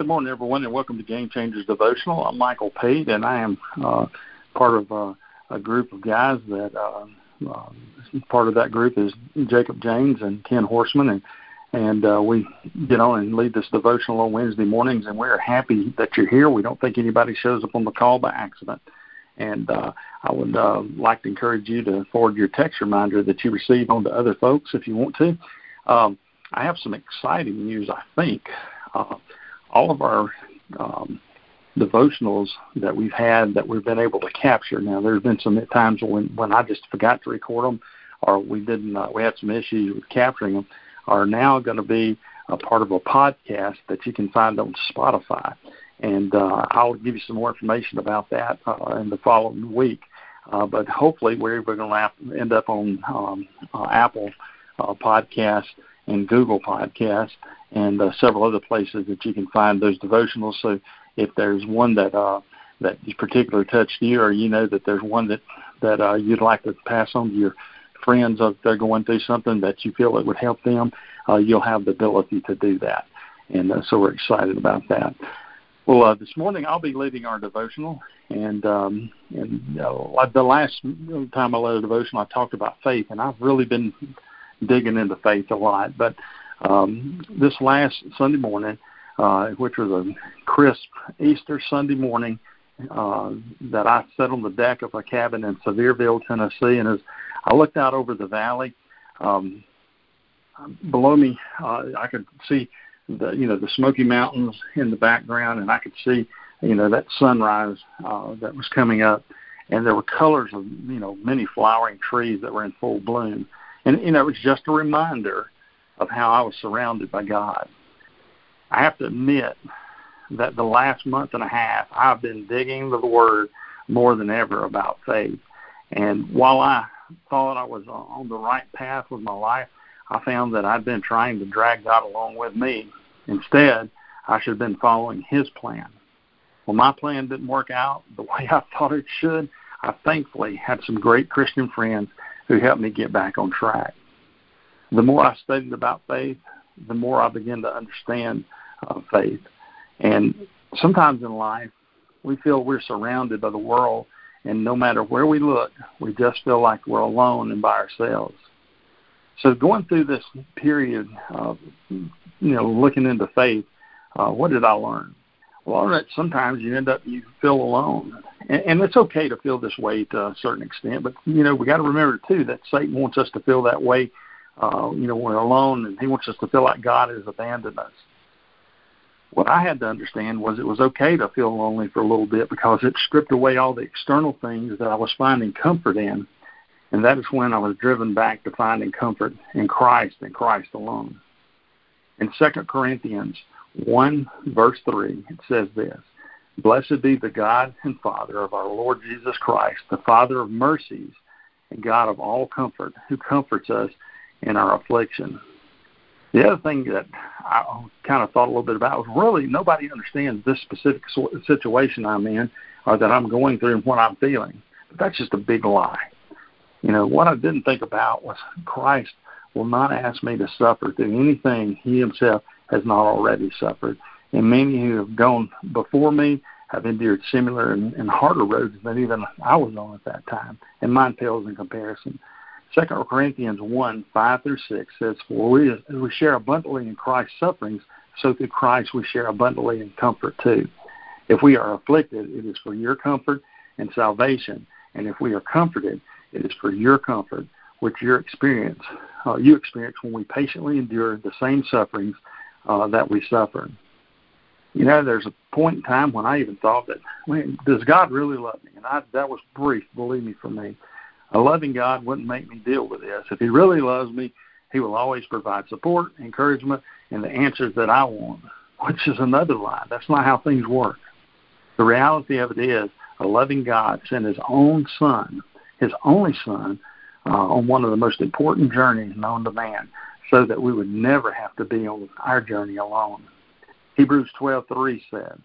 Good morning, everyone, and welcome to Game Changers Devotional. I'm Michael Pate, and I am uh, part of uh, a group of guys that uh, uh, part of that group is Jacob James and Ken Horseman, and and uh, we get on and lead this devotional on Wednesday mornings, and we're happy that you're here. We don't think anybody shows up on the call by accident. And uh, I would uh, like to encourage you to forward your text reminder that you receive on to other folks if you want to. Um, I have some exciting news, I think. Uh, all of our um, devotionals that we've had that we've been able to capture. Now, there's been some times when when I just forgot to record them, or we didn't. Uh, we had some issues with capturing them. Are now going to be a part of a podcast that you can find on Spotify, and uh, I'll give you some more information about that uh, in the following week. Uh, but hopefully, we're going to end up on um, uh, Apple uh, and Google Podcasts and uh, several other places that you can find those devotionals. So if there's one that uh, that particularly touched you, or you know that there's one that that uh, you'd like to pass on to your friends if they're going through something that you feel it would help them, uh, you'll have the ability to do that. And uh, so we're excited about that. Well, uh, this morning I'll be leading our devotional, and um, and uh, the last time I led a devotional, I talked about faith, and I've really been digging into faith a lot. But um, this last Sunday morning, uh, which was a crisp Easter Sunday morning, uh, that I sat on the deck of a cabin in Sevierville, Tennessee, and as I looked out over the valley, um, below me, uh, I could see the you know the Smoky Mountains in the background, and I could see you know that sunrise uh, that was coming up, and there were colors of you know many flowering trees that were in full bloom, and you know it was just a reminder of how I was surrounded by God. I have to admit that the last month and a half I've been digging the Word more than ever about faith, and while I thought I was on the right path with my life, I found that I'd been trying to drag God along with me Instead, I should have been following his plan. Well, my plan didn't work out the way I thought it should. I thankfully had some great Christian friends who helped me get back on track. The more I studied about faith, the more I began to understand uh, faith. And sometimes in life, we feel we're surrounded by the world, and no matter where we look, we just feel like we're alone and by ourselves. So going through this period of you know looking into faith, uh, what did I learn? Well, that sometimes you end up you feel alone, and, and it's okay to feel this way to a certain extent. But you know we got to remember too that Satan wants us to feel that way. Uh, you know we're alone, and he wants us to feel like God has abandoned us. What I had to understand was it was okay to feel lonely for a little bit because it stripped away all the external things that I was finding comfort in and that is when I was driven back to finding comfort in Christ and Christ alone. In 2 Corinthians 1, verse 3, it says this Blessed be the God and Father of our Lord Jesus Christ, the Father of mercies and God of all comfort, who comforts us in our affliction. The other thing that I kind of thought a little bit about was really nobody understands this specific situation I'm in or that I'm going through and what I'm feeling. But that's just a big lie. You know, what I didn't think about was Christ will not ask me to suffer through anything he himself has not already suffered. And many who have gone before me have endured similar and, and harder roads than even I was on at that time. And mine pales in comparison. Second Corinthians 1, 5 through 6 says, For we, we share abundantly in Christ's sufferings, so through Christ we share abundantly in comfort too. If we are afflicted, it is for your comfort and salvation. And if we are comforted, it is for your comfort, which your experience, uh, you experience when we patiently endure the same sufferings uh, that we suffer. You know, there's a point in time when I even thought that, man, does God really love me? And I, that was brief, believe me, for me. A loving God wouldn't make me deal with this. If He really loves me, He will always provide support, encouragement, and the answers that I want, which is another lie. That's not how things work. The reality of it is, a loving God sent His own Son his only son, uh, on one of the most important journeys known to man, so that we would never have to be on our journey alone. Hebrews 12:3 said,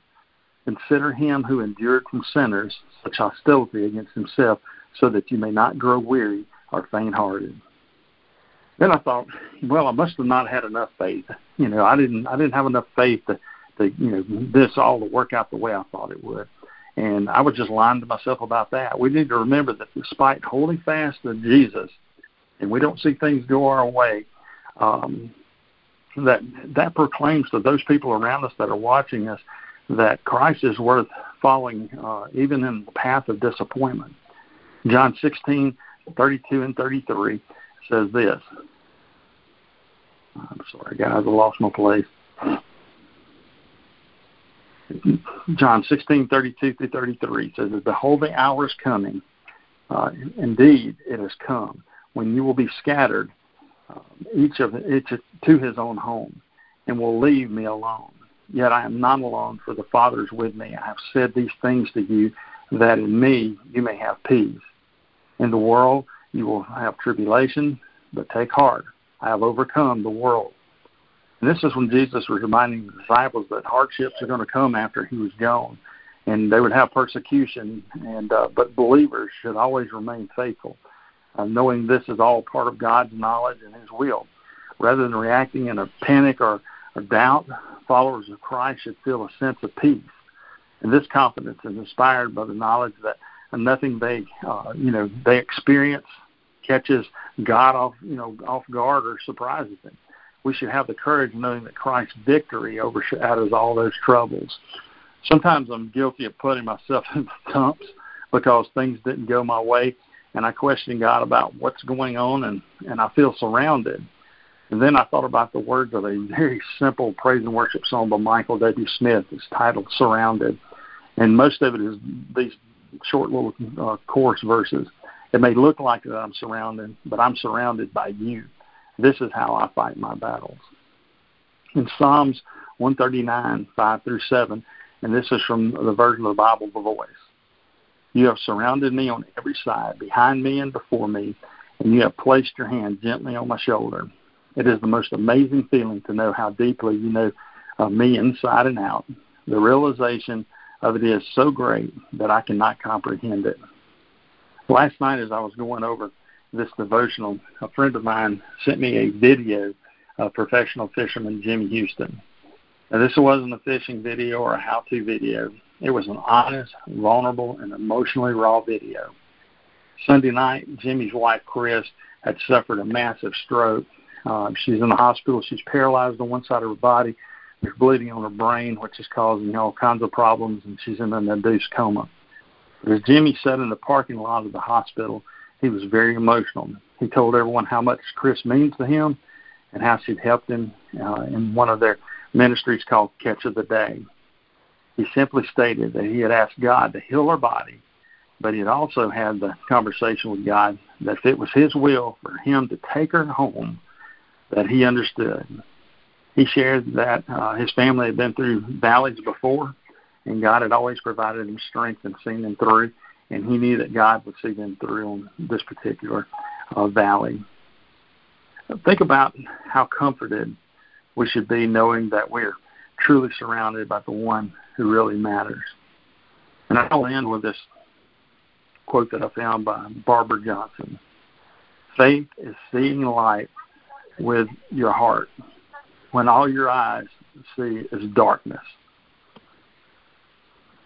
"Consider him who endured from sinners such hostility against himself, so that you may not grow weary or faint-hearted." Then I thought, well, I must have not had enough faith. You know, I didn't I didn't have enough faith to the you know this all to work out the way I thought it would. And I was just lying to myself about that. We need to remember that despite holding fast to Jesus, and we don't see things go our way, um, that that proclaims to those people around us that are watching us that Christ is worth following, uh, even in the path of disappointment. John 16, 32 and 33 says this. I'm sorry, guys, I lost my place. John 16, 32 through 33 says, Behold, the hour is coming. Uh, indeed, it has come when you will be scattered, uh, each of each to his own home, and will leave me alone. Yet I am not alone, for the Father is with me. I have said these things to you, that in me you may have peace. In the world you will have tribulation, but take heart. I have overcome the world. And this is when Jesus was reminding the disciples that hardships are going to come after he was gone, and they would have persecution. And uh, but believers should always remain faithful, uh, knowing this is all part of God's knowledge and His will. Rather than reacting in a panic or, or doubt, followers of Christ should feel a sense of peace. And this confidence is inspired by the knowledge that nothing they, uh, you know, they experience catches God off, you know, off guard or surprises them. We should have the courage knowing that Christ's victory overshadows all those troubles. Sometimes I'm guilty of putting myself in the dumps because things didn't go my way, and I question God about what's going on, and and I feel surrounded. And then I thought about the words of a very simple praise and worship song by Michael W. Smith. It's titled "Surrounded," and most of it is these short little uh, chorus verses. It may look like that I'm surrounded, but I'm surrounded by you. This is how I fight my battles. In Psalms 139, 5 through 7, and this is from the version of the Bible, The Voice. You have surrounded me on every side, behind me and before me, and you have placed your hand gently on my shoulder. It is the most amazing feeling to know how deeply you know of me inside and out. The realization of it is so great that I cannot comprehend it. Last night, as I was going over this devotional, a friend of mine sent me a video of professional fisherman Jimmy Houston. Now, this wasn't a fishing video or a how to video, it was an honest, vulnerable, and emotionally raw video. Sunday night, Jimmy's wife, Chris, had suffered a massive stroke. Uh, she's in the hospital. She's paralyzed on one side of her body there's bleeding on her brain, which is causing all kinds of problems, and she's in an induced coma. As Jimmy sat in the parking lot of the hospital, he was very emotional. He told everyone how much Chris means to him and how she'd helped him uh, in one of their ministries called Catch of the Day. He simply stated that he had asked God to heal her body, but he had also had the conversation with God that if it was his will for him to take her home, that he understood he shared that uh, his family had been through valleys before, and God had always provided him strength and seen them through, and he knew that God would see them through on this particular uh, valley. Think about how comforted we should be knowing that we're truly surrounded by the one who really matters. And I'll end with this quote that I found by Barbara Johnson. Faith is seeing light with your heart when all your eyes see is darkness.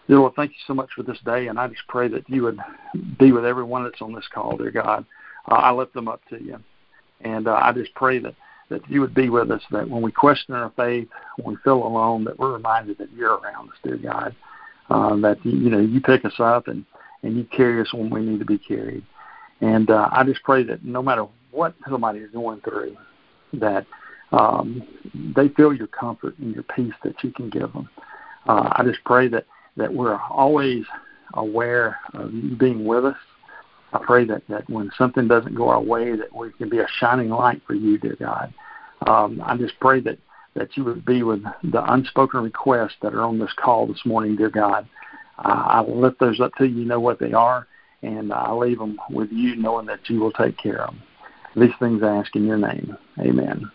Dear Lord, thank you so much for this day, and I just pray that you would be with everyone that's on this call, dear God. Uh, I lift them up to you, and uh, I just pray that that you would be with us. That when we question our faith, when we feel alone, that we're reminded that you're around us, dear God. Uh, that you know you pick us up and and you carry us when we need to be carried. And uh, I just pray that no matter what somebody is going through, that um, they feel your comfort and your peace that you can give them. Uh, I just pray that that we're always aware of you being with us. I pray that that when something doesn't go our way, that we can be a shining light for you, dear God. Um, I just pray that that you would be with the unspoken requests that are on this call this morning, dear God. Uh, I lift those up to you. You know what they are, and I leave them with you, knowing that you will take care of them. These things I ask in your name. Amen.